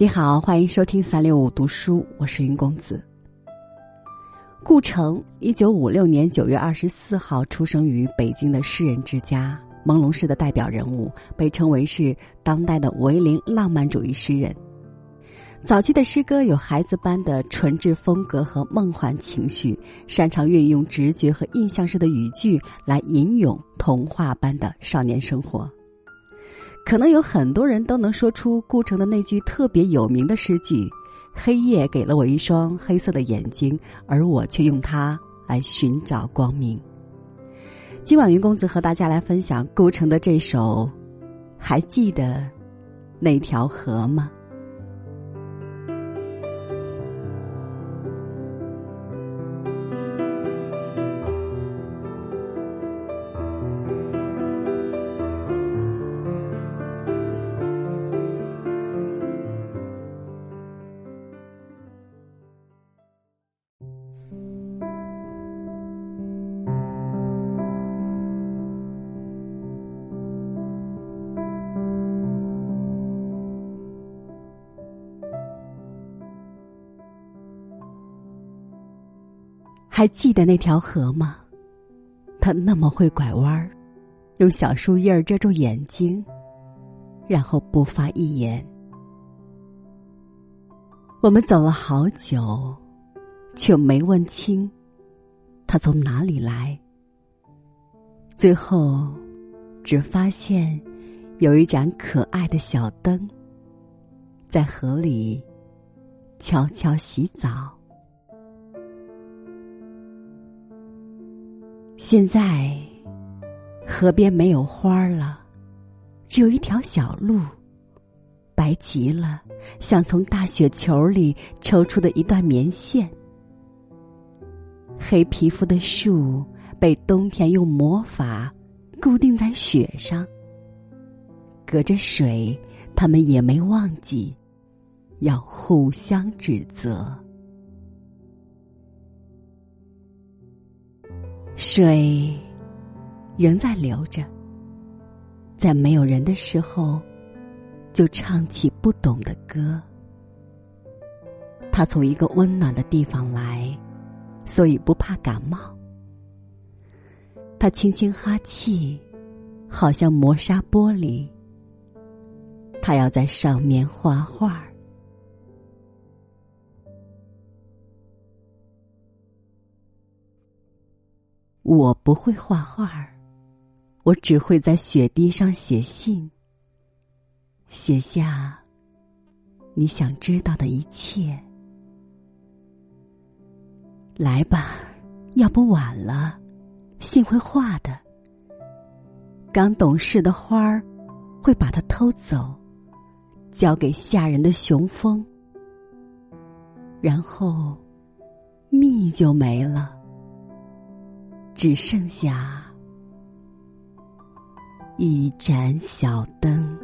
你好，欢迎收听三六五读书，我是云公子。顾城，一九五六年九月二十四号出生于北京的诗人之家，朦胧诗的代表人物，被称为是当代的唯林浪漫主义诗人。早期的诗歌有孩子般的纯质风格和梦幻情绪，擅长运用直觉和印象式的语句来吟咏童话般的少年生活。可能有很多人都能说出顾城的那句特别有名的诗句：“黑夜给了我一双黑色的眼睛，而我却用它来寻找光明。”今晚云公子和大家来分享顾城的这首，还记得那条河吗？还记得那条河吗？它那么会拐弯儿，用小树叶遮住眼睛，然后不发一言。我们走了好久，却没问清他从哪里来。最后，只发现有一盏可爱的小灯，在河里悄悄洗澡。现在，河边没有花了，只有一条小路，白极了，像从大雪球里抽出的一段棉线。黑皮肤的树被冬天用魔法固定在雪上，隔着水，他们也没忘记要互相指责。水仍在流着，在没有人的时候，就唱起不懂的歌。他从一个温暖的地方来，所以不怕感冒。他轻轻哈气，好像磨砂玻璃。他要在上面画画。我不会画画儿我只会在雪地上写信，写下你想知道的一切。来吧，要不晚了，信会化的。刚懂事的花儿会把它偷走，交给吓人的雄蜂，然后蜜就没了。只剩下一盏小灯。